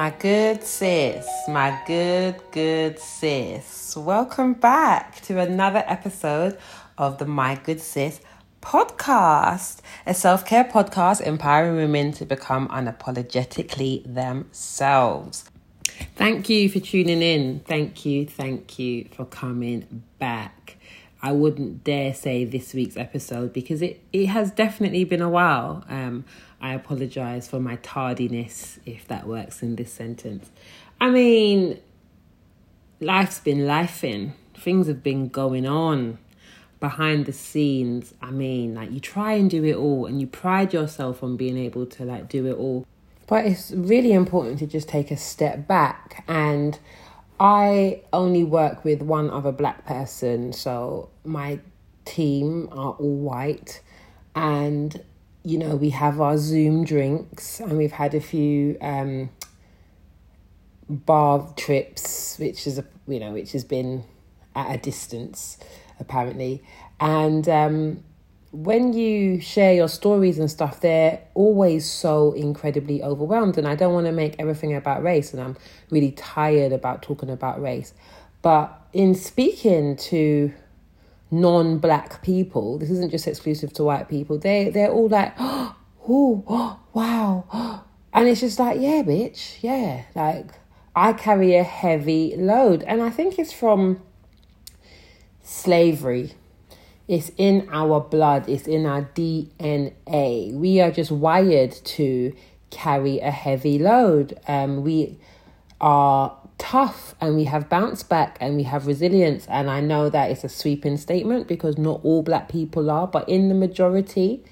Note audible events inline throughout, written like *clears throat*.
my good sis, my good, good sis. Welcome back to another episode of the My Good Sis podcast, a self care podcast empowering women to become unapologetically themselves. Thank you for tuning in. Thank you, thank you for coming back. I wouldn't dare say this week's episode because it, it has definitely been a while. Um, I apologize for my tardiness, if that works in this sentence. I mean, life's been lifing, things have been going on behind the scenes. I mean, like you try and do it all and you pride yourself on being able to like do it all. But it's really important to just take a step back and I only work with one other black person, so my team are all white and you know, we have our Zoom drinks and we've had a few um, bar trips, which is a you know, which has been at a distance apparently. And um, when you share your stories and stuff, they're always so incredibly overwhelmed. And I don't want to make everything about race, and I'm really tired about talking about race. But in speaking to non-black people. This isn't just exclusive to white people. They they're all like *gasps* oh, oh *gasps* wow. *gasps* And it's just like yeah bitch. Yeah like i carry a heavy load. And i think it's from slavery. It's in our blood. It's in our dna we are just wired to carry a heavy load. Um we are tough and we have bounce back and we have resilience. And I know that it's a sweeping statement because not all black people are, but in the majority,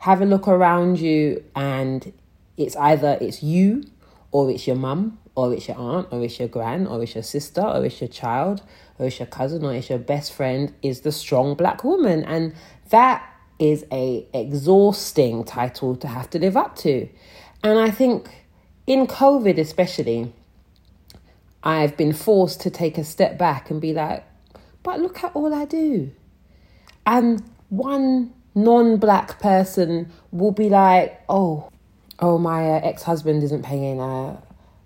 have a look around you and it's either it's you or it's your mum or it's your aunt or it's your gran or it's your sister or it's your child or it's your cousin or it's your best friend is the strong black woman and that is a exhausting title to have to live up to and i think in covid especially I've been forced to take a step back and be like, but look at all I do. And one non black person will be like, oh, oh, my uh, ex husband isn't paying uh,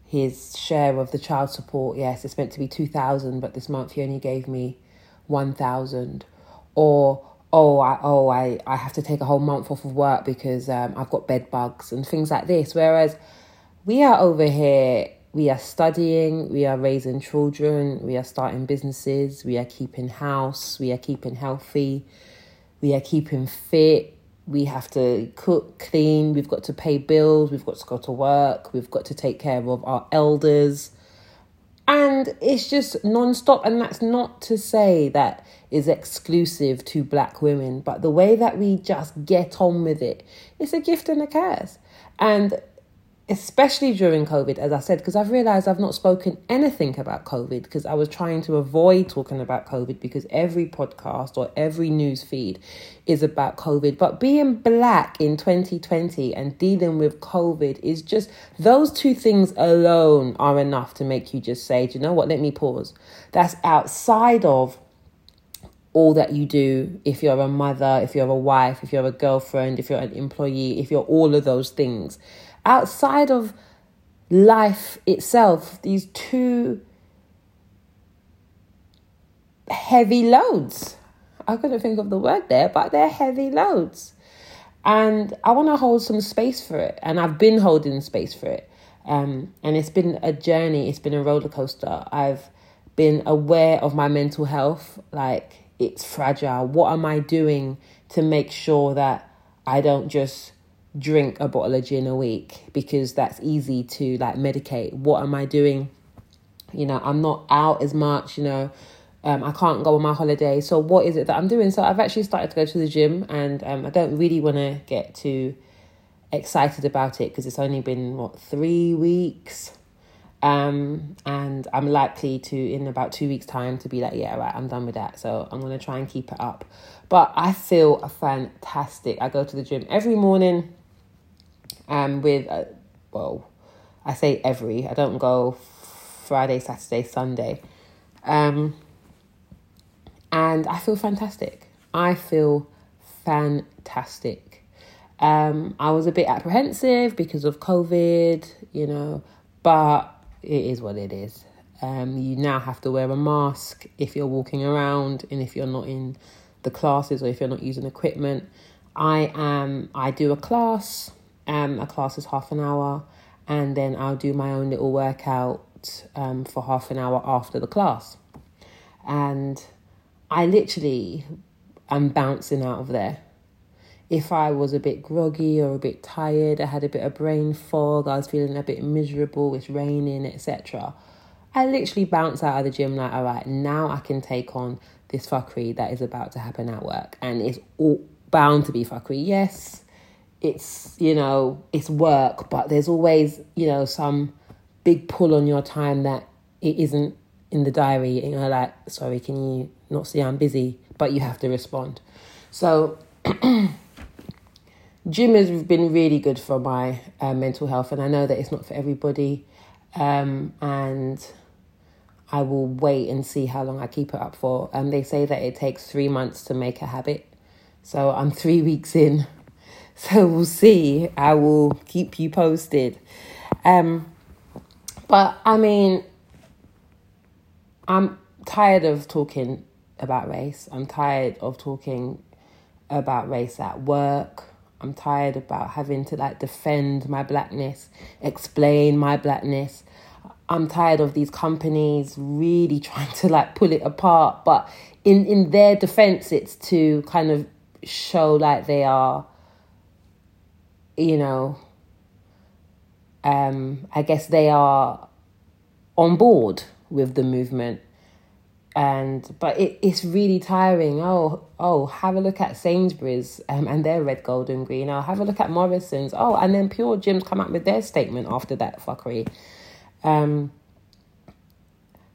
his share of the child support. Yes, it's meant to be 2000 but this month he only gave me 1000 Or, oh, I, oh, I, I have to take a whole month off of work because um, I've got bed bugs and things like this. Whereas we are over here we are studying, we are raising children, we are starting businesses, we are keeping house, we are keeping healthy, we are keeping fit. We have to cook, clean, we've got to pay bills, we've got to go to work, we've got to take care of our elders. And it's just non-stop and that's not to say that is exclusive to black women, but the way that we just get on with it, it's a gift and a curse. And especially during COVID, as I said, because I've realized I've not spoken anything about COVID because I was trying to avoid talking about COVID because every podcast or every news feed is about COVID. But being black in 2020 and dealing with COVID is just those two things alone are enough to make you just say, do you know what? Let me pause. That's outside of all that you do if you're a mother, if you're a wife, if you're a girlfriend, if you're an employee, if you're all of those things outside of life itself, these two heavy loads. I couldn't think of the word there, but they're heavy loads. And I want to hold some space for it. And I've been holding space for it. Um, and it's been a journey, it's been a roller coaster. I've been aware of my mental health, like it's fragile. What am I doing to make sure that I don't just drink a bottle of gin a week because that's easy to like medicate. What am I doing? You know, I'm not out as much, you know. Um, I can't go on my holiday. So what is it that I'm doing? So I've actually started to go to the gym and um, I don't really want to get too excited about it because it's only been what three weeks um, and I'm likely to in about two weeks time to be like yeah right I'm done with that so I'm gonna try and keep it up but I feel fantastic I go to the gym every morning um, with, uh, well, I say every, I don't go Friday, Saturday, Sunday. Um, and I feel fantastic. I feel fantastic. Um, I was a bit apprehensive because of COVID, you know, but it is what it is. Um, you now have to wear a mask if you're walking around and if you're not in the classes or if you're not using equipment. I am. I do a class. Um, a class is half an hour, and then I'll do my own little workout um, for half an hour after the class, and I literally am bouncing out of there. If I was a bit groggy or a bit tired, I had a bit of brain fog, I was feeling a bit miserable, it's raining, etc. I literally bounce out of the gym like, all right, now I can take on this fuckery that is about to happen at work. And it's all bound to be fuckery. Yes, it's, you know, it's work, but there's always, you know, some big pull on your time that it isn't in the diary. And you're like, sorry, can you not see I'm busy? But you have to respond. So, *clears throat* gym has been really good for my uh, mental health, and I know that it's not for everybody. Um, and I will wait and see how long I keep it up for. Um, they say that it takes three months to make a habit. So I'm three *laughs* weeks in. *laughs* So we'll see. I will keep you posted. Um, but I mean, I'm tired of talking about race. I'm tired of talking about race at work. I'm tired about having to like defend my blackness, explain my blackness. I'm tired of these companies really *laughs* trying to like pull it apart. But in, in their defense, it's to kind of show like they are, you know, um, I guess they are on board with the movement. And but it, it's really tiring. Oh, oh, have a look at Sainsbury's um, and their red, gold, and green. Oh, have a look at Morrison's. Oh, and then Pure Gyms come out with their statement after that fuckery. Um,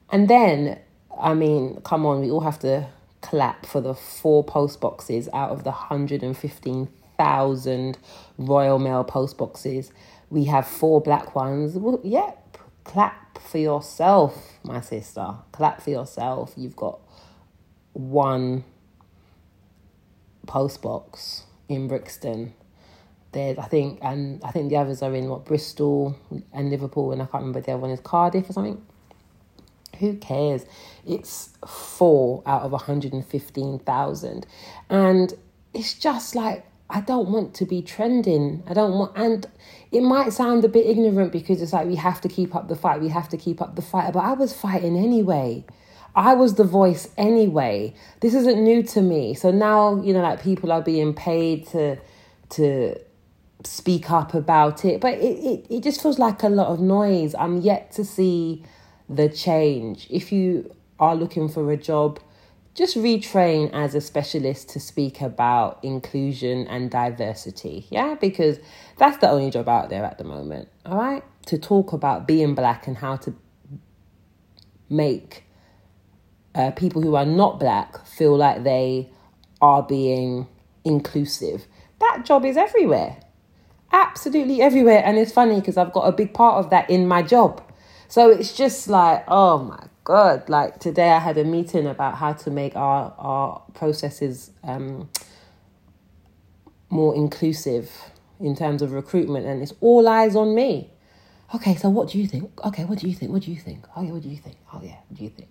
and then, I mean, come on, we all have to clap for the four post boxes out of the 115,000 Royal Mail post boxes. We have four black ones. Well, yep, clap for yourself, my sister. Clap for yourself. You've got one post box in Brixton there's I think and I think the others are in what Bristol and Liverpool and I can't remember the other one is Cardiff or something. Who cares? It's four out of 115,000. And it's just like, I don't want to be trending. I don't want, and it might sound a bit ignorant because it's like we have to keep up the fight, we have to keep up the fight. But I was fighting anyway. I was the voice anyway. This isn't new to me. So now, you know, like people are being paid to to speak up about it, but it, it, it just feels like a lot of noise. I'm yet to see the change. If you are looking for a job, just retrain as a specialist to speak about inclusion and diversity. Yeah, because that's the only job out there at the moment. All right, to talk about being black and how to make uh, people who are not black feel like they are being inclusive. That job is everywhere absolutely everywhere. And it's funny because I've got a big part of that in my job. So it's just like, oh my God. Like today I had a meeting about how to make our, our processes um, more inclusive in terms of recruitment. And it's all eyes on me. Okay, so what do you think? Okay, what do you think? What do you think? Oh yeah, what do you think? Oh yeah, what do you think?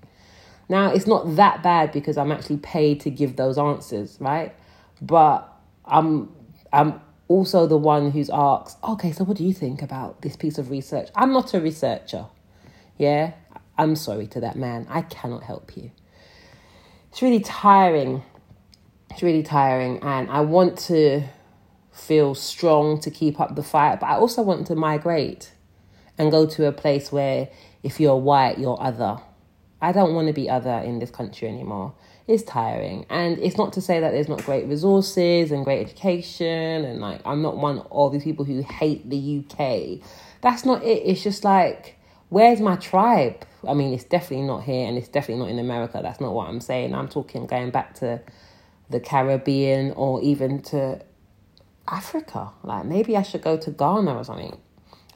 Now it's not that bad because I'm actually paid to give those answers, right? But I'm I'm also the one who's asked, okay, so what do you think about this piece of research? I'm not a researcher. Yeah, I'm sorry to that man. I cannot help you. It's really tiring. It's really tiring. And I want to feel strong to keep up the fight, but I also want to migrate and go to a place where if you're white, you're other. I don't want to be other in this country anymore it's tiring. And it's not to say that there's not great resources and great education and like I'm not one of these people who hate the UK. That's not it. It's just like where's my tribe? I mean, it's definitely not here and it's definitely not in America. That's not what I'm saying. I'm talking going back to the Caribbean or even to Africa. Like maybe I should go to Ghana or something.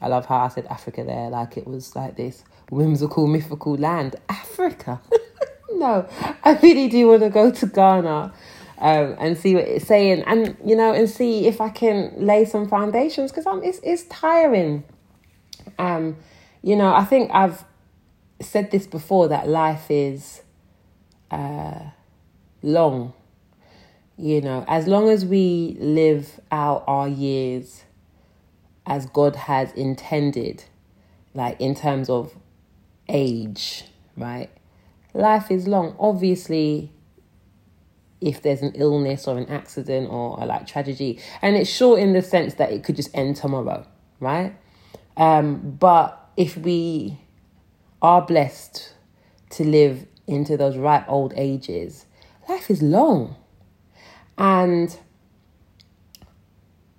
I love how I said Africa there, like it was like this whimsical, mythical land. Africa. *laughs* no, I really do want to go to Ghana um, and see what it's saying, and you know, and see if I can lay some foundations because I'm it's it's tiring. Um, you know, I think I've said this before that life is uh, long. You know, as long as we live out our years as God has intended, like in terms of age, right? Life is long. Obviously, if there's an illness or an accident or a like tragedy, and it's short in the sense that it could just end tomorrow, right? Um, but if we are blessed to live into those ripe old ages, life is long. And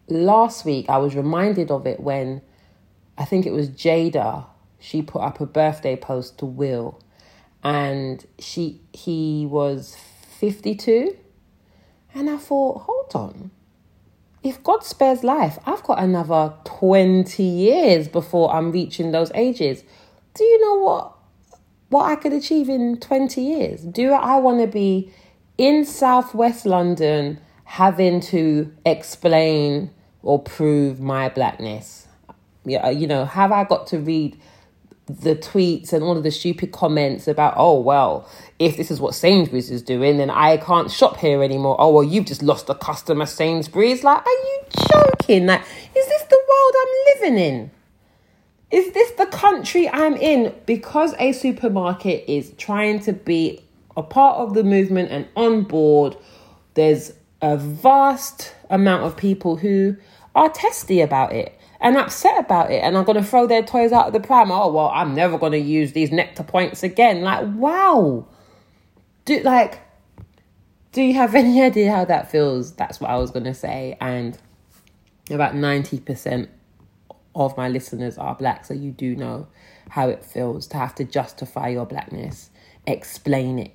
last week I was reminded of it when I think it was Jada, she put up a birthday post to Will and she he was 52 and I thought, hold on. If God spares life, I've got another 20 years before I'm reaching those ages. Do you know what what I could achieve in 20 years? Do I want to be in southwest London having to explain or prove my blackness? Yeah, uh, you know, have I got to read the tweets and all of the stupid comments about, oh, well, if this is what Sainsbury's is doing, then I can't shop here anymore. Oh, well, you've just lost a customer, Sainsbury's. Like, are you joking? Like, is this the world I'm living in? Is this the country I'm in? Because a supermarket is trying to be a part of the movement and on board, there's a vast amount of people who are testy about it and upset about it and are going to throw their toys out of the pram. Oh, well, I'm never going to use these nectar points again. Like, wow. Do, like, do you have any *laughs* idea how that feels? That's what I was going to say. And about 90% of my listeners are black, so you do know how it feels to have to justify your blackness, explain it.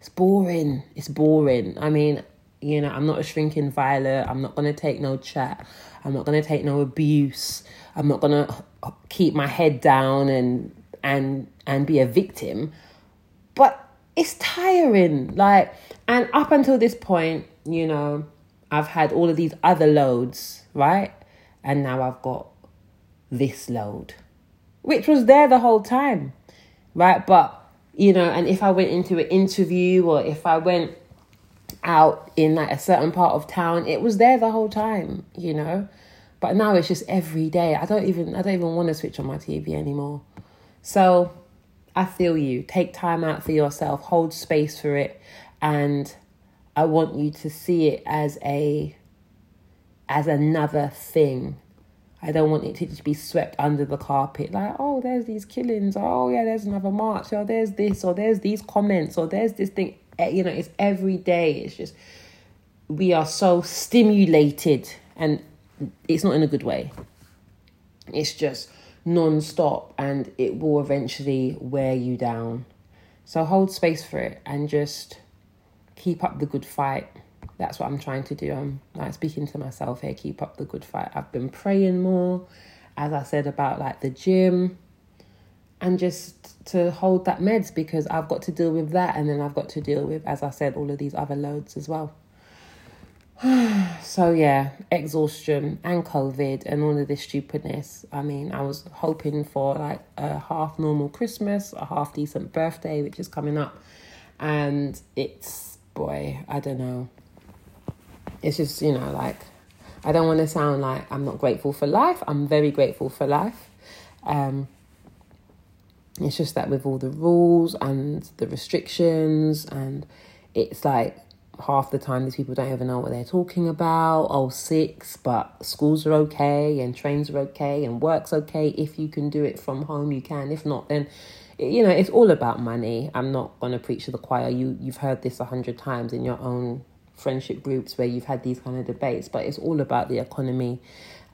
It's boring. It's boring. I mean, you know, I'm not a shrinking violet. I'm not going to take no chat. I'm not going to take no abuse. I'm not going to keep my head down and and and be a victim. But it's tiring. Like and up until this point, you know, I've had all of these other loads, right? And now I've got this load, which was there the whole time, right? But, you know, and if I went into an interview or if I went out in like a certain part of town, it was there the whole time, you know? But now it's just every day. I don't even I don't even want to switch on my TV anymore. So I feel you. Take time out for yourself, hold space for it, and I want you to see it as a as another thing. I don't want it to just be swept under the carpet like, oh, there's these killings. Oh, yeah, there's another march. Oh, there's this, or there's these comments, or there's this thing. Eh, you know, it's every day. It's just, we are so stimulated, and it's not in a good way. It's just non stop, and it will eventually wear you down. So hold space for it and just keep up the good fight that's what I'm trying to do. I'm like speaking to myself here, keep up the good fight. I've been praying more, as I said about like the gym, and just to hold that meds because I've got to deal with that, and then I've got to deal with, as I said, all of these other loads as well. *sighs* so yeah, exhaustion and COVID and all of this stupidness. I mean, I was hoping for like a half normal Christmas, a half decent birthday, which is coming up, and it's boy, I don't know it's just, you know, like, I don't want to sound like I'm not grateful for life. I'm very grateful for life. Um, it's just that with all the rules and the restrictions, and it's like half the time these people don't even know what they're talking about. Oh, six, but schools are okay, and trains are okay, and work's okay. If you can do it from home, you can. If not, then you know it's all about money. I'm not going to preach to the choir. You you've heard this a hundred times in your own friendship groups where you've had these kind of debates, but it's all about the economy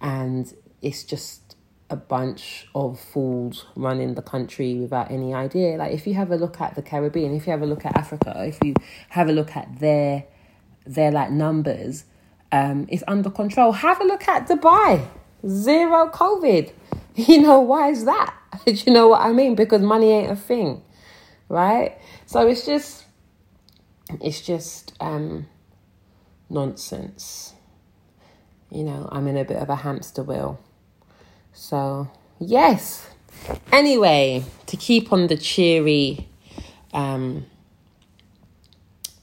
and it's just a bunch of fools running the country without any idea. Like if you have a look at the Caribbean, if you have a look at Africa, if you have a look at their their like numbers, um, it's under control. Have a look at Dubai. Zero COVID. *laughs* You know, why is that? *laughs* Do you know what I mean? Because money ain't a thing. Right? So it's just it's just um nonsense. You know, I'm in a bit of a hamster wheel. So, yes, Anyway, to keep on the cheery um,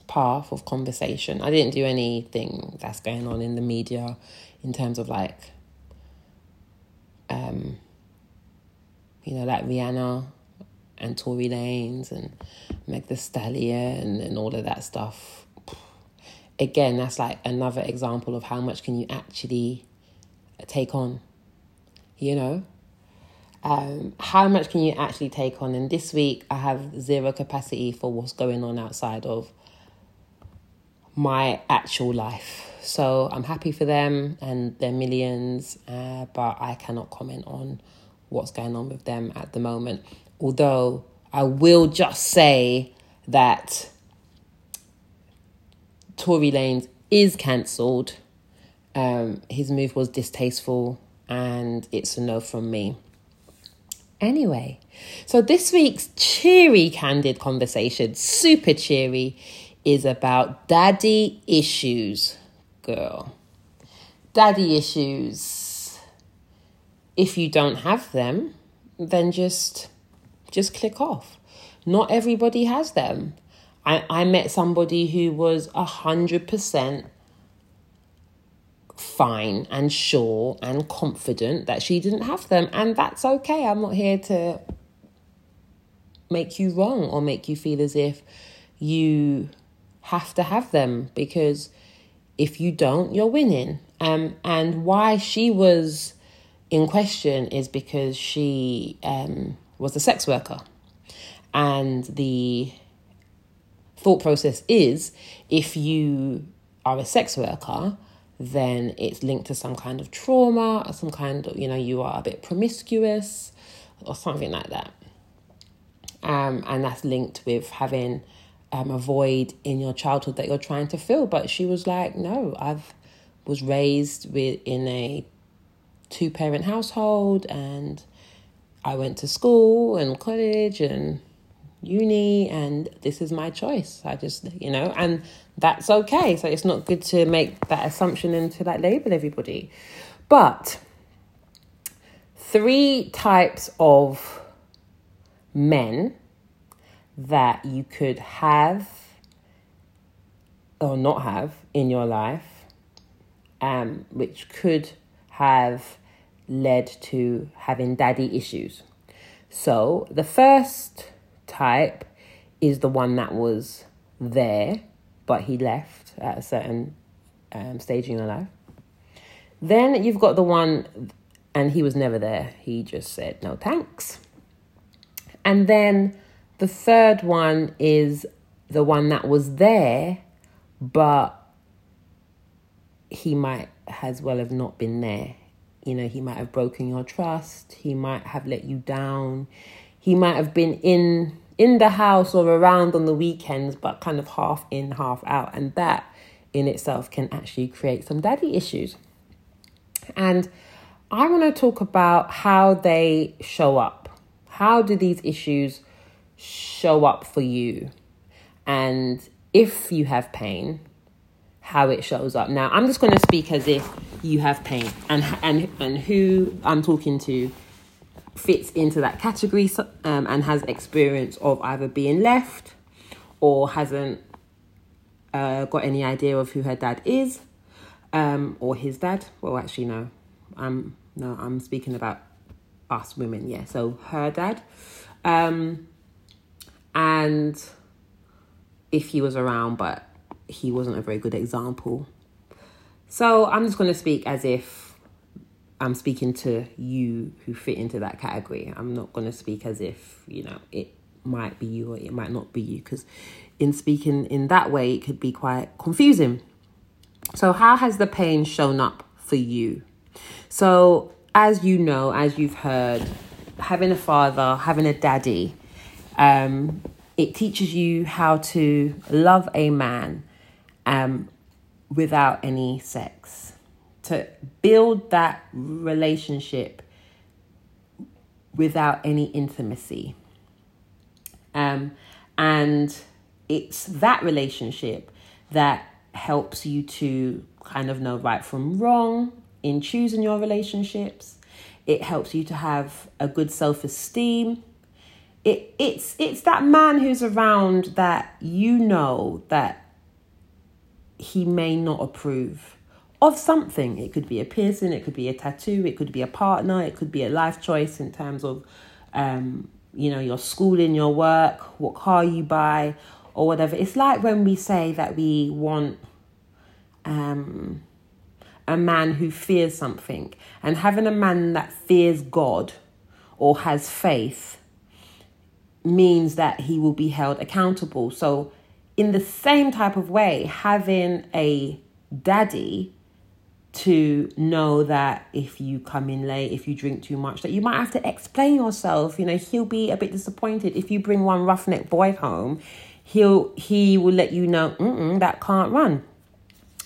path of conversation, I didn't do anything that's going on in the media in terms of like, um, you know, like Rihanna and Tory Lanez and Meg Thee Stallion and, and all of that stuff. Again, that's like another example of how much can you actually take on, you know? Um, how much can you actually take on? And this week, I have zero capacity for what's going on outside of my actual life. So I'm happy for them and their millions, uh, but I cannot comment on what's going on with them at the moment. Although I will just say that Tory Lanez is cancelled. Um, his move was distasteful, and it's a no from me. Anyway, so this week's cheery, candid conversation, super cheery, is about daddy issues, girl. Daddy issues. If you don't have them, then just just click off. Not everybody has them. I, I met somebody who was a hundred percent fine and sure and confident that she didn't have them. And that's okay. I'm not here to make you wrong or make you feel as if you have to have them because if you don't, you're winning. Um, and why she was in question is because she um, was a sex worker. And the thought process is if you are a sex worker, then it's linked to some kind of trauma or some kind of, you know, you are a bit promiscuous or something like that. Um, and that's linked with having um, a void in your childhood that you're trying to fill. But she was like, no, I've was raised with in a two parent household and I went to school and college and uni and this is my choice. I just, you know, and that's okay. So it's not good to make that assumption and to like label everybody. But three types of men that you could have or not have in your life, um, which could have led to having daddy issues. So the first type is the one that was there, but he left at a certain um, stage in your life. Then you've got the one, and he was never there. He just said no thanks. And then the third one is the one that was there, but he might as well have not been there. You know, he might have broken your trust. He might have let you down. He might have been in in the house or around on the weekends, but kind of half in, half out. And that in itself can actually create some daddy issues. And I want to talk about how they show up. How do these issues show up for you? And if you have pain, how it shows up. Now, I'm just going to speak as if you have pain and and and who I'm talking to fits into that category um, and has experience of either being left or hasn't uh, got any idea of who her dad is um, or his dad. Well, actually, no, I'm no, I'm speaking about us women. Yeah, so her dad, um, and if he was around, but he wasn't a very good example. So I'm just going to speak as if I'm speaking to you who fit into that category. I'm not going to speak as if, you know, it might be you or it might not be you because in speaking in that way, it could be quite confusing. So, how has the pain shown up for you? So, as you know, as you've heard, having a father, having a daddy, um, it teaches you how to love a man um, without any sex to build that relationship without any intimacy. Um, and it's that relationship that helps you to kind of know right from wrong in choosing your relationships. It helps you to have a good self esteem. It, it's it's that man who's around that you know that he may not approve of something. It could be a piercing, it could be a tattoo, it could be a partner, it could be a life choice in terms of um, you know, your schooling, your work, what car you buy, or whatever. It's like when we say that we want um, a man who fears something, and having a man that fears God or has faith means that he will be held accountable. So, in the same type of way, having a daddy to know that if you come in late, if you drink too much, that you might have to explain yourself. You know, he'll be a bit disappointed if you bring one roughneck boy home. He'll he will let you know that can't run.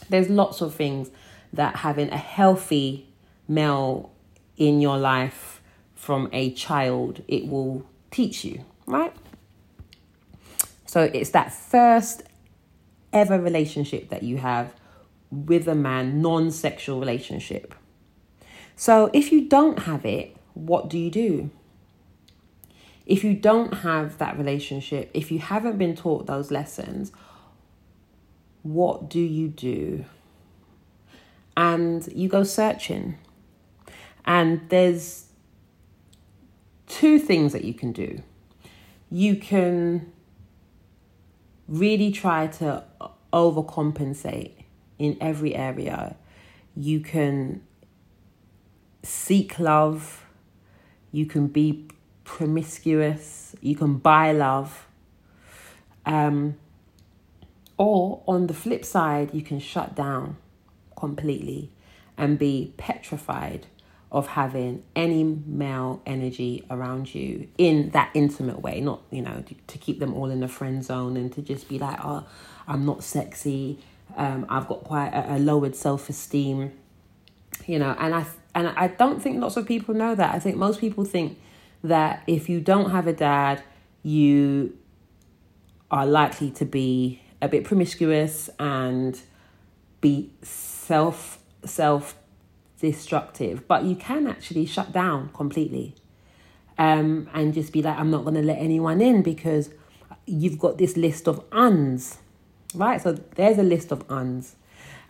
There's lots of things that having a healthy male in your life from a child it will teach you, right? So it's that first ever relationship that you have with a man, non sexual relationship. So if you don't have it, what do you do? If you don't have that relationship, if you haven't been taught those lessons, what do you do? And you go searching. And there's two things that you can do. You can really try to overcompensate in every area. You can seek love, you can be promiscuous, you can buy love. Um, or on the flip side, you can shut down completely and be petrified of having any male energy around you in that intimate way, not, you know, to keep them all in the friend zone and to just be like, oh, I'm not sexy, um, I've got quite a, a lowered self esteem, you know, and I and I don't think lots of people know that. I think most people think that if you don't have a dad, you are likely to be a bit promiscuous and be self self destructive but you can actually shut down completely um, and just be like i'm not going to let anyone in because you've got this list of uns right? So there's a list of uns.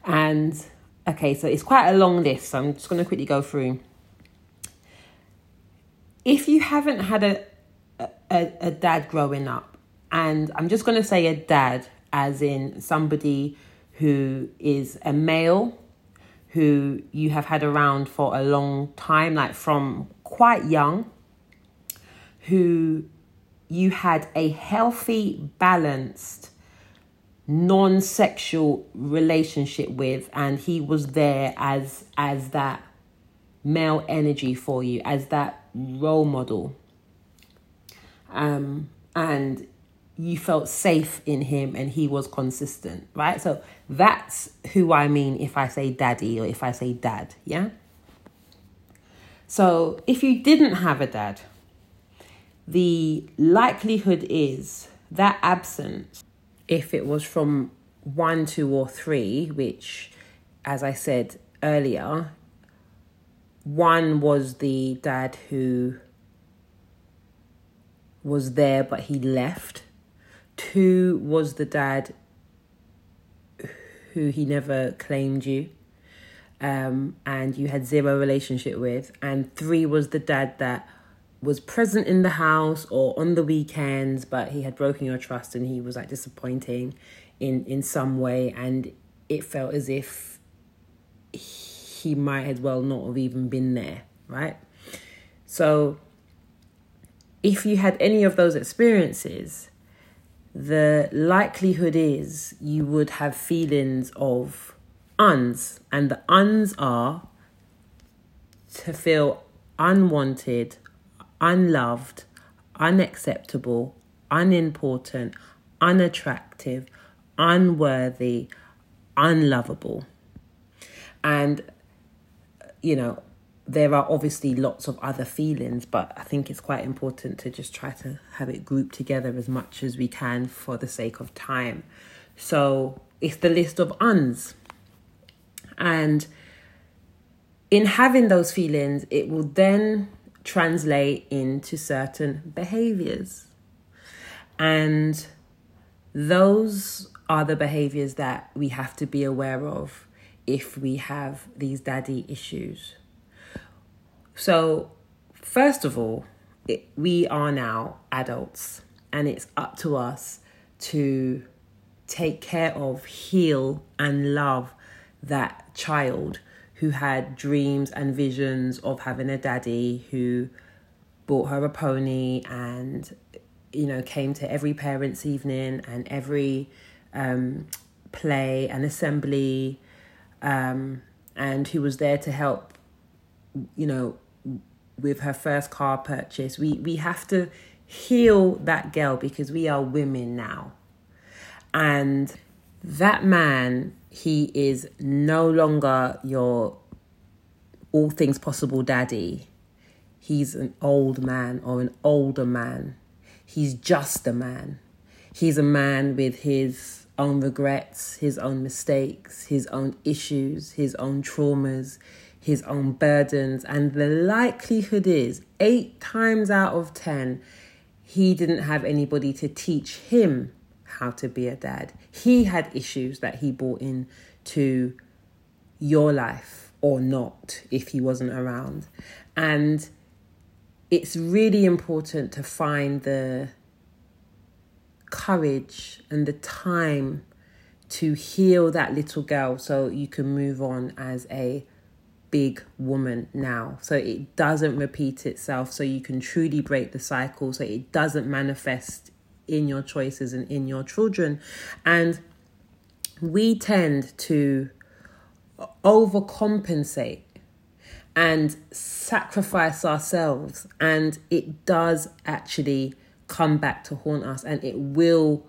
And okay, so it's quite a long list. So I'm just going to quickly go through. If you haven't had a, a, a dad growing up, and I'm just going to say a dad as in somebody who is a male who you have had around for a long time, like from quite young, who you had a healthy, balanced non-sexual relationship with and he was there as as that male energy for you as that role model. Um and you felt safe in him and he was consistent right? So that's who i mean if i say daddy or if i say dad yeah? So if you didn't have a dad the likelihood is that absence if it was from one, two, or three, which, as I said earlier, one was the dad who was there but he left. Two was the dad who he never claimed you um, and you had zero relationship with. And three was the dad that was present in the house or on the weekends, but he had broken your trust and he was like disappointing in in some way, and it felt as if he might as well not have even been there, right? So, if you had any of those experiences, the likelihood is you would have feelings of uns, and the uns are to feel unwanted, unloved, unacceptable, unimportant, unattractive, unworthy, unlovable. And, you know, there are obviously lots of other feelings, but I think it's quite important to just try to have it grouped together as much as we can for the sake of time. So it's the list of uns. And in having those feelings, it will then translate into certain behaviors. And those are the behaviors that we have to be aware of if we have these daddy issues. So, first of all, it, we are now adults, and it's up to us to take care of, heal, and love that child who had dreams and visions of having a daddy who bought her a pony and you know came to every parents evening and every um, play and assembly um, and who was there to help you know with her first car purchase. We we have to heal that girl because we are women now. And that man he is no longer your all things possible daddy. He's an old man or an older man. He's just a man. He's a man with his own regrets, his own mistakes, his own issues, his own traumas, his own burdens. And the likelihood is, eight times out of ten, he didn't have anybody to teach him how to be a dad. He had issues that he brought in to your life or not if he wasn't around. And it's really important to find the courage and the time to heal that little girl so you can move on as a big woman now so it doesn't repeat itself so you can truly break the cycle so it doesn't manifest in your choices and in your children. And we tend to overcompensate and sacrifice ourselves, and it does actually come back to haunt us, and it will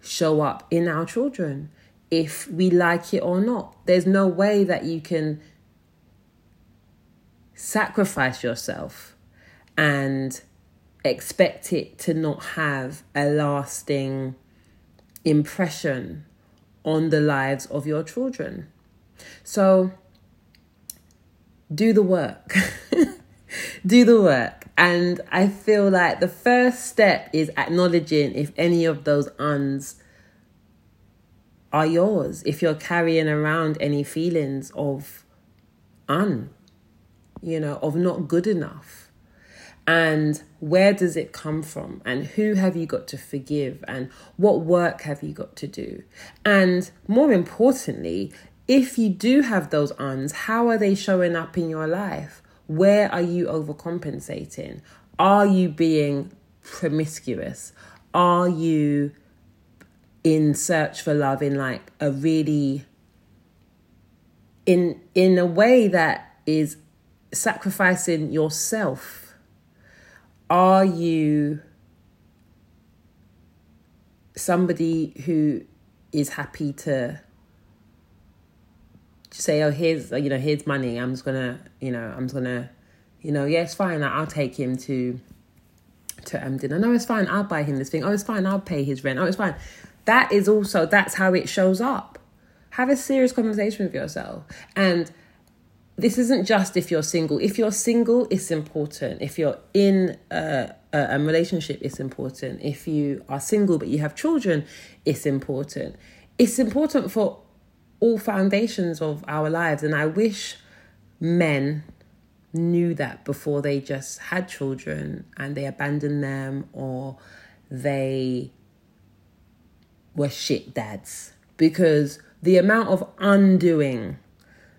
show up in our children if we like it or not. There's no way that you can sacrifice yourself and expect it to not have a lasting impression on the lives of your children. So, do the work. *laughs* do the work. And I feel like the first step is acknowledging if any of those uns are yours, if you're carrying around any feelings of un, you know, of not good enough and where does it come from? And who have you got to forgive? And what work have you got to do? And more importantly if you do have those uns how are they showing up in your life? Where are you overcompensating? Are you being promiscuous? Are you in search for love in like a really in in a way that is sacrificing yourself are you somebody who is happy to say, oh, here's, you know, here's money. I'm just gonna, you know, I'm just gonna, you know, yeah, it's fine. I'll take him to, to um, dinner. No, it's fine. I'll buy him this thing. Oh, it's fine. I'll pay his rent. Oh, it's fine. That is also, that's how it shows up. Have a serious conversation with yourself. And this isn't just if you're single. If you're single, it's important. If you're in a, a, relationship, it's important. If you are single but you have children, it's important. It's important for all foundations of our lives. And I wish men knew that before they just had children and they abandoned them or they were shit dads. Because the amount of undoing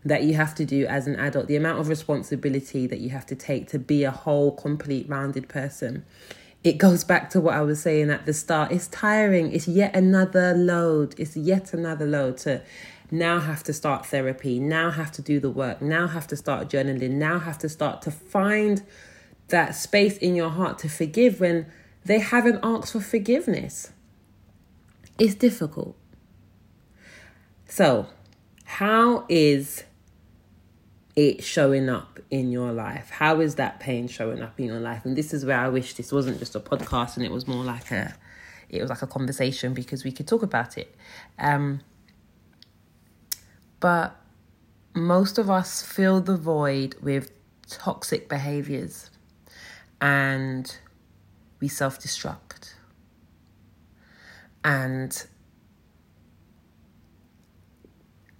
that you have to do as an adult, the amount of responsibility that you have to take to be a whole, complete, rounded person. It goes back to what I was saying at the start. It's tiring. It's yet another load. It's yet another load to now have to start therapy, now have to do the work, now have to start journaling, now have to start to find that space in your heart to forgive when they haven't asked for forgiveness. It's difficult. So, how is it showing up in your life? How is that pain showing up in your life? And this is where I wish this wasn't just a podcast and it was more like a it was like a conversation because we could talk about it. Um but most of us fill the void with toxic behaviors and we self destruct. And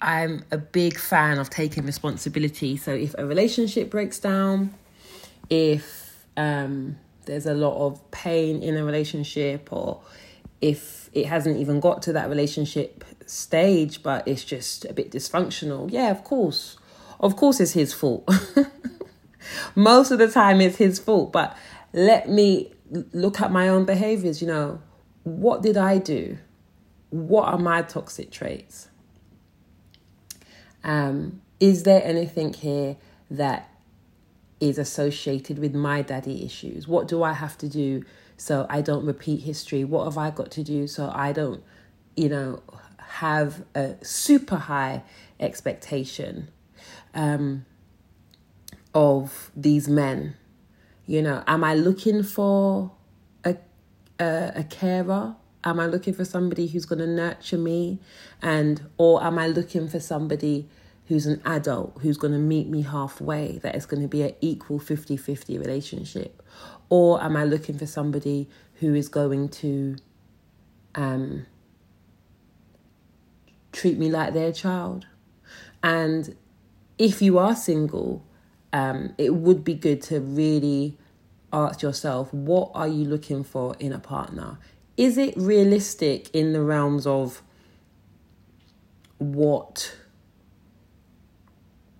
I'm a big fan of taking responsibility. So if a relationship breaks down, if um, there's a lot of pain in a relationship, or if it hasn't even got to that relationship stage, but it's just a bit dysfunctional, yeah, of course. Of course, it's his fault. *laughs* Most of the time, it's his fault. But let me look at my own behaviors. You know, what did I do? What are my toxic traits? Um, is there anything here that is associated with my daddy issues? What do I have to do so I don't repeat history? What have I got to do so I don't, you know, have a super high expectation um, of these men? You know, am I looking for a, a, a carer? Am I looking for somebody who's going to nurture me? And, or am I looking for somebody who's an adult who's going to meet me halfway, that is going to be an equal 50 50 relationship? Or am I looking for somebody who is going to um, treat me like their child? And if you are single, um, it would be good to really ask yourself what are you looking for in a partner? Is it realistic in the realms of what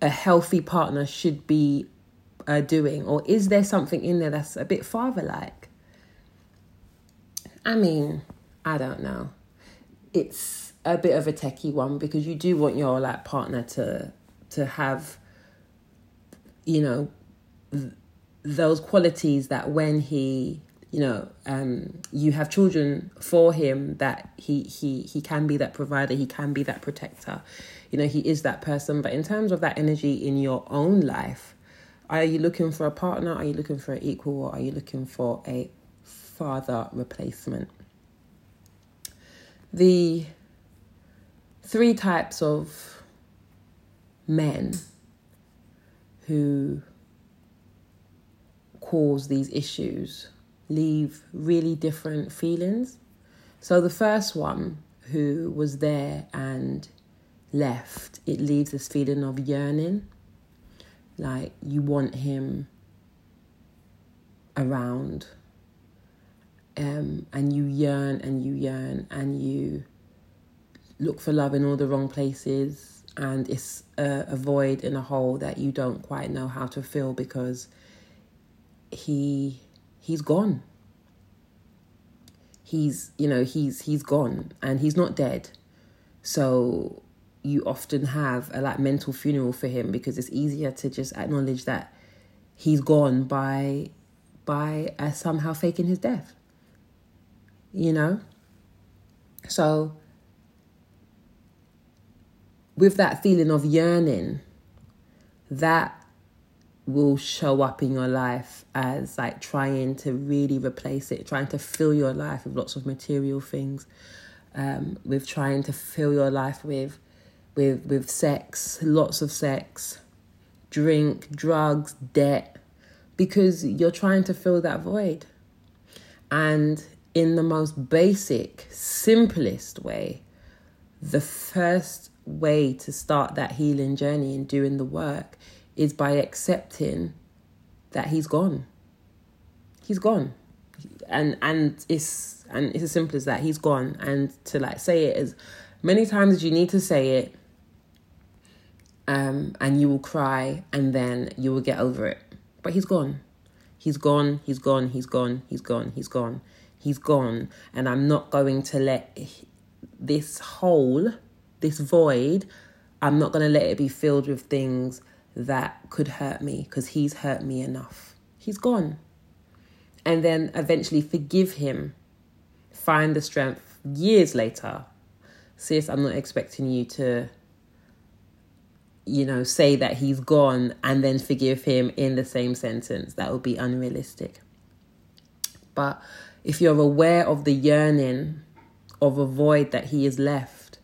a healthy partner should be uh, doing? Or is there something in there that's a bit father like? I mean, I don't know. It's a bit of a techie one because you do want your like partner to to have you know th- those qualities that when he you know um you have children for him that he he he can be that provider he can be that protector. You know he is that person. But in terms of that energy in your own life are you looking for a partner? Are you looking for an equal? Or are you looking for a father replacement? The three types of men who cause these issues leave really different feelings. So the first one who was there and left, it leaves this feeling of yearning. Like you want him around. Um, and you yearn and you yearn and you look for love in all the wrong places and it's a, a void in a hole that you don't quite know how to fill because he he's gone. He's you know he's he's gone and he's not dead, so you often have a like mental funeral for him because it's easier to just acknowledge that he's gone by by uh, somehow faking his death. You know, so with that feeling of yearning, that will show up in your life as like trying to really replace it, trying to fill your life with lots of material things, um, with trying to fill your life with with with sex, lots of sex, drink, drugs, debt, because you're trying to fill that void. And in the most basic, simplest way, the first way to start that healing journey and doing the work is by accepting that he's gone. He's gone. And and it's and it's as simple as that. He's gone. And to like say it as many times as you need to say it. Um, and you will cry and then you will get over it. But he's gone. He's gone, he's gone, he's gone, he's gone, he's gone, he's gone. And I'm not going to let this hole, this void, I'm not going to let it be filled with things that could hurt me because he's hurt me enough. He's gone. And then eventually forgive him. Find the strength years later. Sis, I'm not expecting you to, you know, say that he's gone and then forgive him in the same sentence. That would be unrealistic. But if you're aware of the yearning of a void that he has left,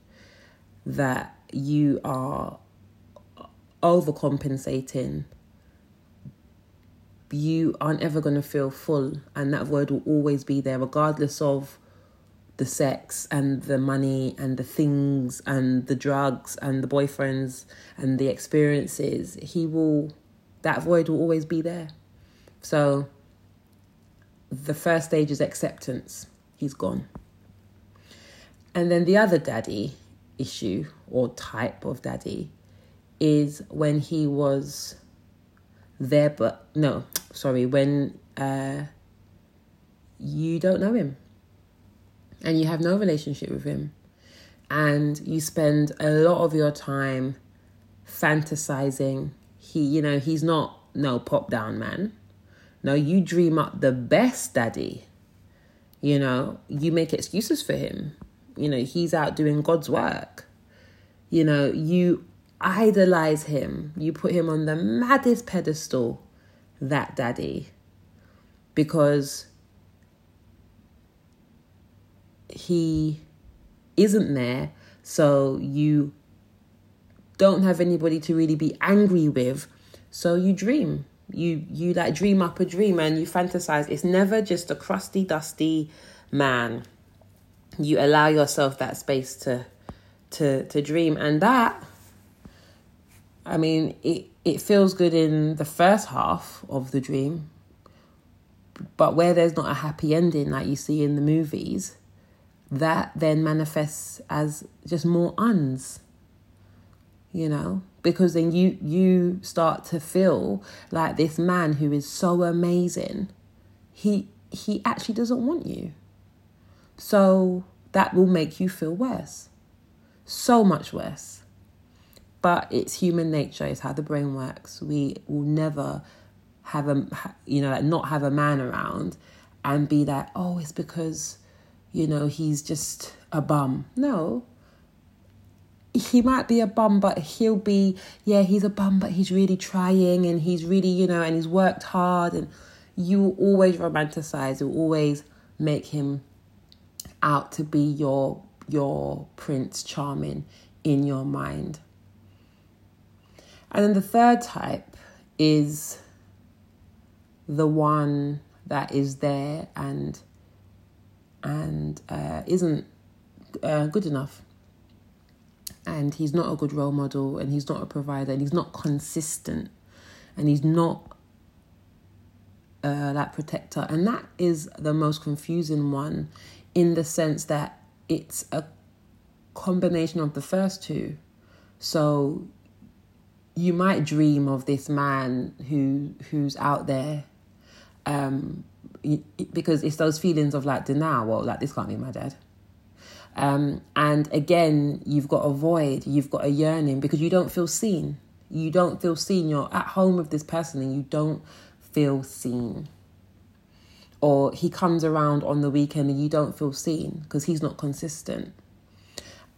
that you are overcompensating, you aren't ever going to feel full. And that void will always be there, regardless of the sex and the money and the things and the drugs and the boyfriends and the experiences. He will, that void will always be there. So the first stage is acceptance. He's gone. And then the other daddy issue or type of daddy is when he was there, but no, sorry, when uh, you don't know him and you have no relationship with him, and you spend a lot of your time fantasizing. He, you know, he's not no pop down man. No, you dream up the best daddy. You know, you make excuses for him. You know, he's out doing God's work. You know, you idolize him. You put him on the maddest pedestal, that daddy. Because he isn't there, so you don't have anybody to really be angry with, so you dream. You you like dream up a dream and you fantasize. It's never just a crusty, dusty man. You allow yourself that space to to to dream and that I mean it it feels good in the first half of the dream but where there's not a happy ending like you see in the movies that then manifests as just more uns you know? Because then you you start to feel like this man who is so amazing he he actually doesn't want you. So that will make you feel worse. So much worse but it's human nature it's how the brain works we will never have a you know like not have a man around and be like oh it's because you know, he's just a bum. No. He might be a bum, but he'll be, yeah, he's a bum, but he's really trying and he's really, you know, and he's worked hard. And you always romanticize, you always make him out to be your your prince charming in your mind. And then the third type is the one that is there and and uh, isn't uh, good enough. And he's not a good role model, and he's not a provider, and he's not consistent, and he's not uh, that protector. And that is the most confusing one in the sense that it's a combination of the first two. So you might dream of this man who who's out there um, because it's those feelings of like denial. Well, like this can't be my dad. Um, and again, you've got a void, you've got a yearning because you don't feel seen. You don't feel seen. You're at home with this person and you don't feel seen. Or he comes around on the weekend and you don't feel seen because he's not consistent.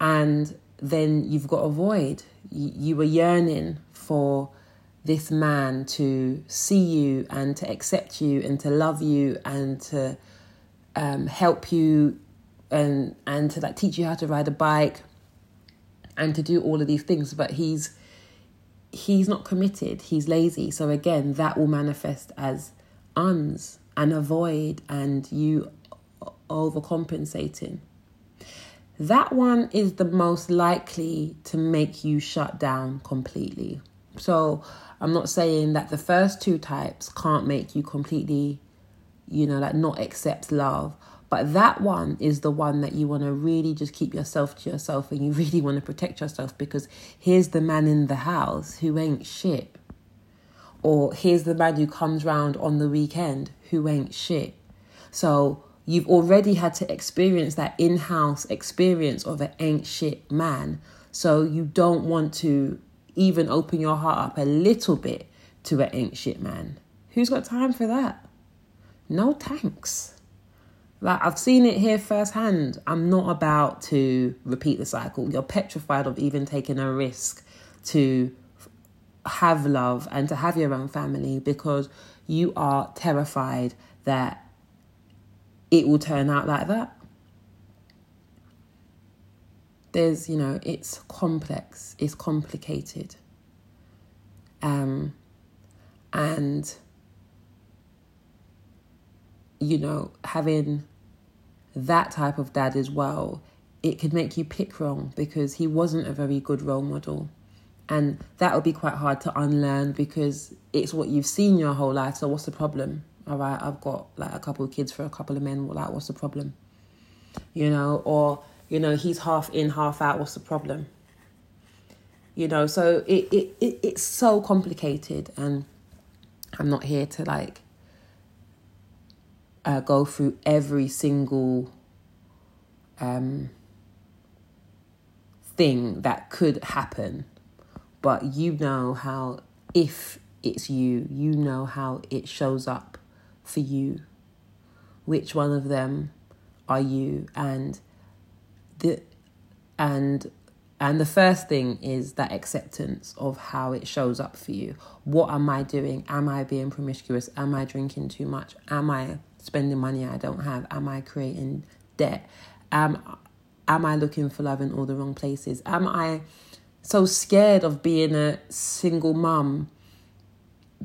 And then you've got a void. You, you were yearning for this man to see you and to accept you and to love you and to um, help you and and to like teach you how to ride a bike and to do all of these things. But he's he's not committed. He's lazy. So again that will manifest as uns and avoid and you overcompensating. That one is the most likely to make you shut down completely so I'm not saying that the first two types can't make you completely, you know, like not accept love. But that one is the one that you want to really just keep yourself to yourself and you *laughs* really want to protect yourself because here's the man in the house who ain't shit. Or here's the man who comes round on the weekend who ain't shit. So you've already had to experience that in house experience of an ain't shit man. So you don't want to even open your heart up a little bit to an ain't shit man. Who's got time for that? No thanks. Like I've seen it here firsthand. I'm not about to repeat the cycle. You're petrified of even taking a risk to have love and to have your own family because you are terrified that it will turn out like that there's, you know, it's complex, it's complicated. Um, and, you know, having that type of dad as well, it could make you pick wrong because he wasn't a very good role model. And that would be quite hard to unlearn because it's what you've seen your whole life. So, what's the problem? All right, I've got like a couple of kids for a couple of men. Like, what's the problem? You know, or, you know, he's half in, half out. What's the problem? You know, so it, it, it it's so complicated. And I'm not here to like uh, go through every single um, thing that could happen, but you know how, if it's you, you know how it shows up for you. Which one of them are you? And the and and the first thing is that acceptance of how it shows up for you. What am I doing? Am I being promiscuous? Am I drinking too much? Am I spending money I don't have? Am I creating debt? Am am I looking for love in all the wrong places? Am I so scared of being a single mum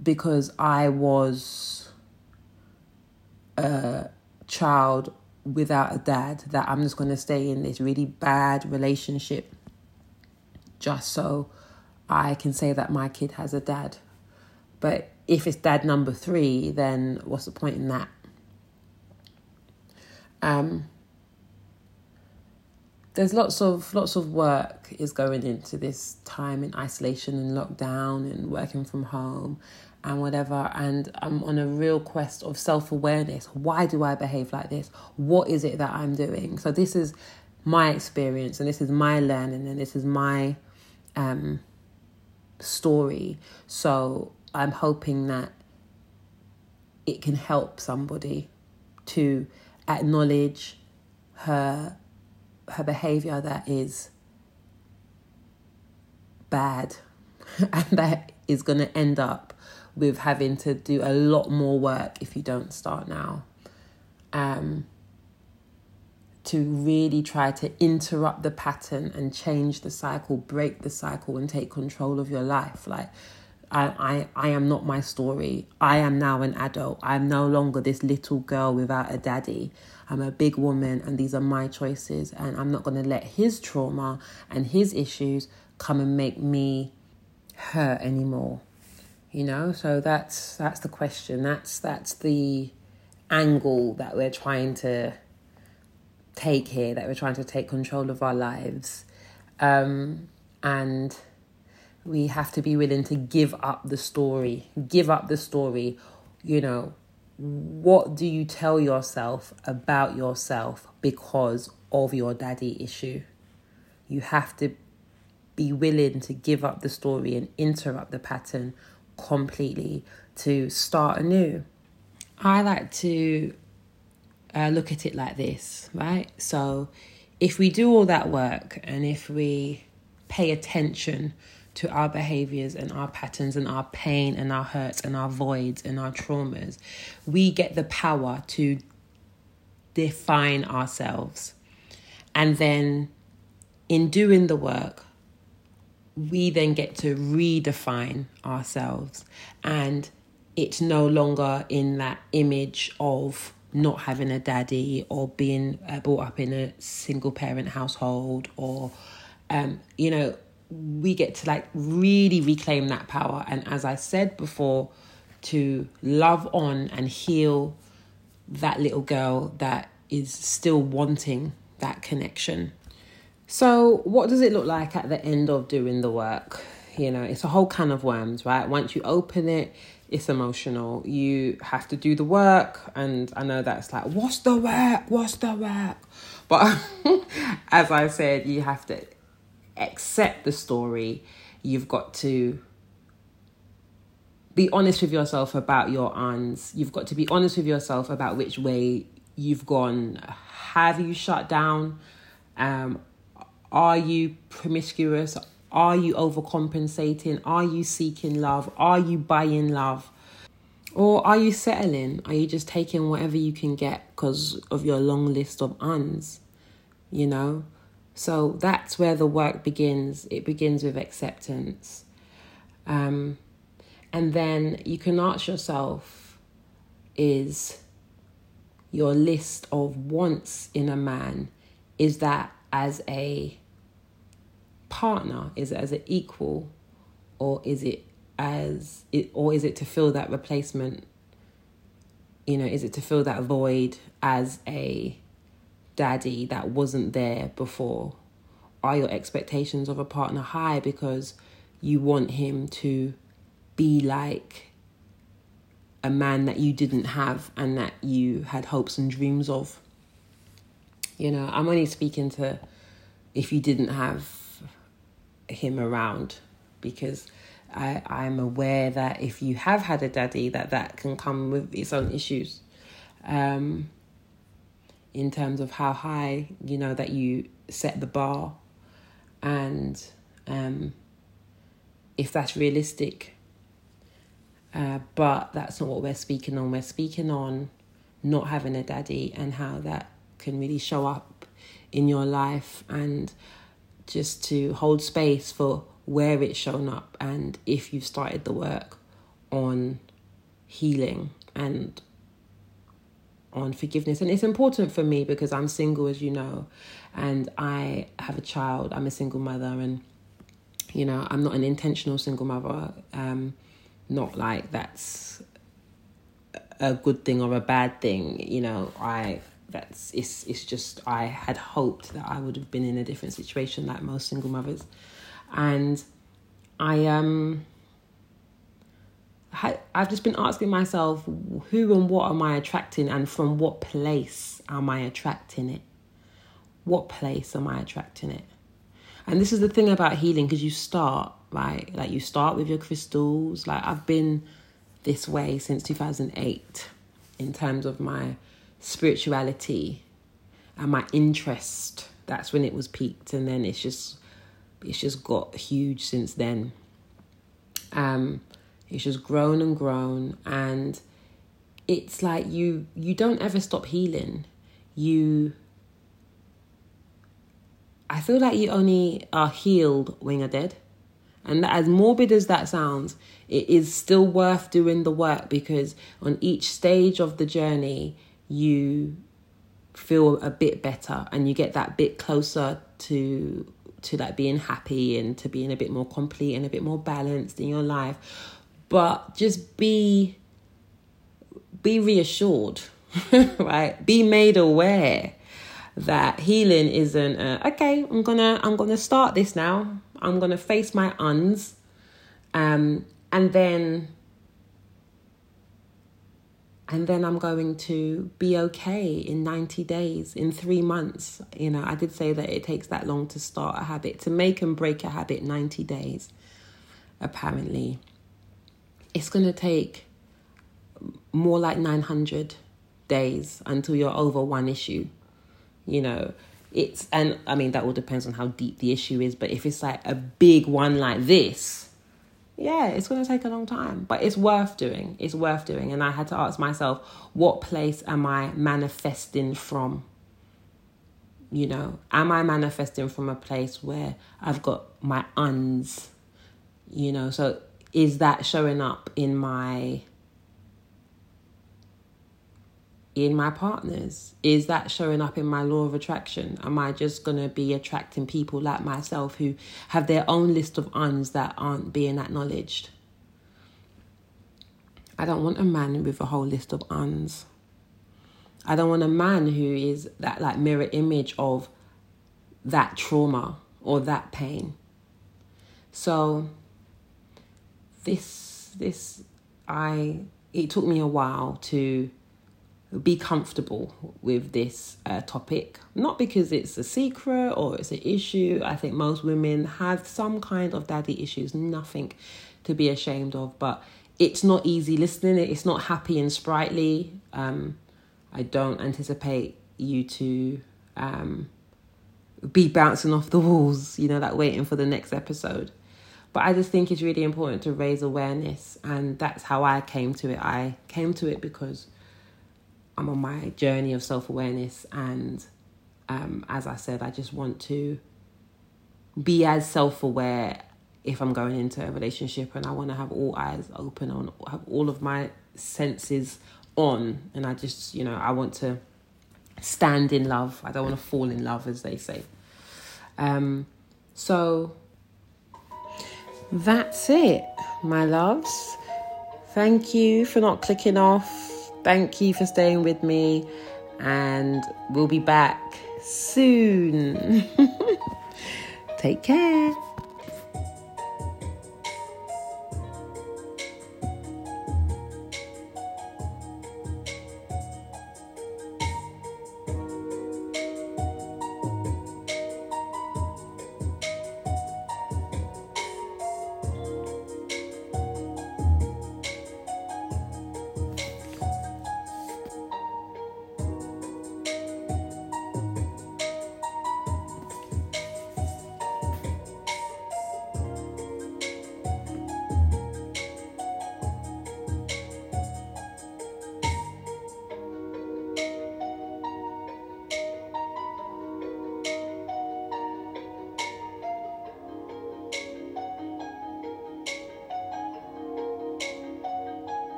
because I was a child without a dad that I'm just going to stay in this really bad relationship just so I can say that my kid has a dad. But if it's dad number three, then what's the point in that? Um, there's lots of lots of work is going into this time in isolation and lockdown and working from home and whatever. And I'm on a real quest of self-awareness. Why do I behave like this? What is it that I'm doing? So this is my experience and this is my learning and this is my um story. So I'm hoping that it can help somebody to acknowledge her her behavior that is bad *laughs* and that is going to end up with having to do a lot more work if you don't start now um, to really try to interrupt the pattern and change the cycle break the cycle and take control of your life like I, I, I am not my story. I am now an adult. I am no longer this little girl without a daddy. I'm a big woman, and these are my choices. And I'm not going to let his trauma and his issues come and make me hurt anymore. You know, so that's that's the question. That's that's the angle that we're trying to take here. That we're trying to take control of our lives, um, and we have to be willing to give up the story. Give up the story. You know, what do you tell yourself about yourself because of your daddy issue? You have to be willing to give up the story and interrupt the pattern completely to start anew. I like to uh, look at it like this, right? So, if we do all that work and if we pay attention to our behaviors and our patterns and our pain and our hurts and our voids and our traumas, we get the power to define ourselves. And then in doing the work, we then get to redefine ourselves. And it's no longer in that image of not having a daddy or being uh, brought up in a single parent household or, um, you know, we get to like really reclaim that power. And as I said before, to love on and heal that little girl that is still wanting that connection. So, what does it look like at the end of doing the work? You know, it's a whole can of worms, right? Once you open it, it's emotional. You have to do the work, and I know that's like, what's the work? What's the work? But *laughs* as I said, you have to accept the story, you've got to be honest with yourself about your uns. You've got to be honest with yourself about which way you've gone. Have you shut down? Um, are you promiscuous? Are you overcompensating? Are you seeking love? Are you buying love? Or are you settling? Are you just taking whatever you can get because of your long list of uns? You know? So that's where the work begins. It begins with acceptance. Um, And then you can ask yourself is your list of wants in a man is that as a partner is it as an equal or is it as it or is it to fill that replacement you know is it to fill that void as a daddy that wasn't there before? Are your expectations of a partner high because you want him to be like a man that you didn't have and that you had hopes and dreams of? You know i'm only speaking to if you didn't have him around because I, I'm aware that if you have had a daddy, that that can come with its own issues, um, in terms of how high you know that you set the bar, and um, if that's realistic. Uh, but that's not what we're speaking on. We're speaking on not having a daddy and how that can really show up in your life and just to hold space for where it's shown up and if you've started the work on healing and on forgiveness. And it's important for me because I'm single, as you know, and I have a child. I'm a single mother, and you know, I'm not an intentional single mother. Um, not like that's a good thing or a bad thing. You know, I that's it's it's just I had hoped that I would have been in a different situation like most single mothers, and I um. I've just been asking myself, who and what am I attracting, and from what place am I attracting it? What place am I attracting it? And this is the thing about healing because you start, right? Like you start with your crystals. Like I've been this way since 2008 in terms of my spirituality and my interest. That's when it was peaked, and then it's just it's just got huge since then. Um, it's just grown and grown, and it's like you you don't ever stop healing. You I feel like you only are healed when you're dead. And as morbid as that sounds, it is still worth doing the work because on each stage of the journey, you feel a bit better and you get that bit closer to to like being happy and to being a bit more complete and a bit more balanced in your life but just be be reassured *laughs* right be made aware that healing isn't a, okay i'm gonna i'm gonna start this now i'm gonna face my uns um and then and then I'm going to be okay in 90 days, in three months. You know, I did say that it takes that long to start a habit, to make and break a habit 90 days, apparently. It's going to take more like 900 days until you're over one issue. You know, it's, and I mean, that all depends on how deep the issue is, but if it's like a big one like this, yeah, it's going to take a long time, but it's worth doing. It's worth doing. And I had to ask myself, what place am I manifesting from? You know, am I manifesting from a place where I've got my uns? You know, so is that showing up in my in my partners? Is that showing up in my law of attraction? Am I just going to be attracting people like myself who have their own list of uns that aren't being acknowledged? I don't want a man with a whole list of uns. I don't want a man who is that like mirror image of that trauma or that pain. So this this I it took me a while to be comfortable with this uh, topic. Not because it's a secret or it's an issue. I think most women have some kind of daddy issues, nothing to be ashamed of, but it's not easy listening. It's not happy and sprightly. Um, I don't anticipate you to um, be bouncing off the walls, you know, like waiting for the next episode. But I just think it's really important to raise awareness, and that's how I came to it. I came to it because I'm on my journey of self awareness, and um, as I said, I just want to be as self aware if I'm going into a relationship and I want to have all eyes open on, have all of my senses on, and I just, you know, I want to stand in love. I don't want to fall in love, as they say. Um, so that's it, my loves. Thank you for not clicking off. Thank you for staying with me, and we'll be back soon. *laughs* Take care.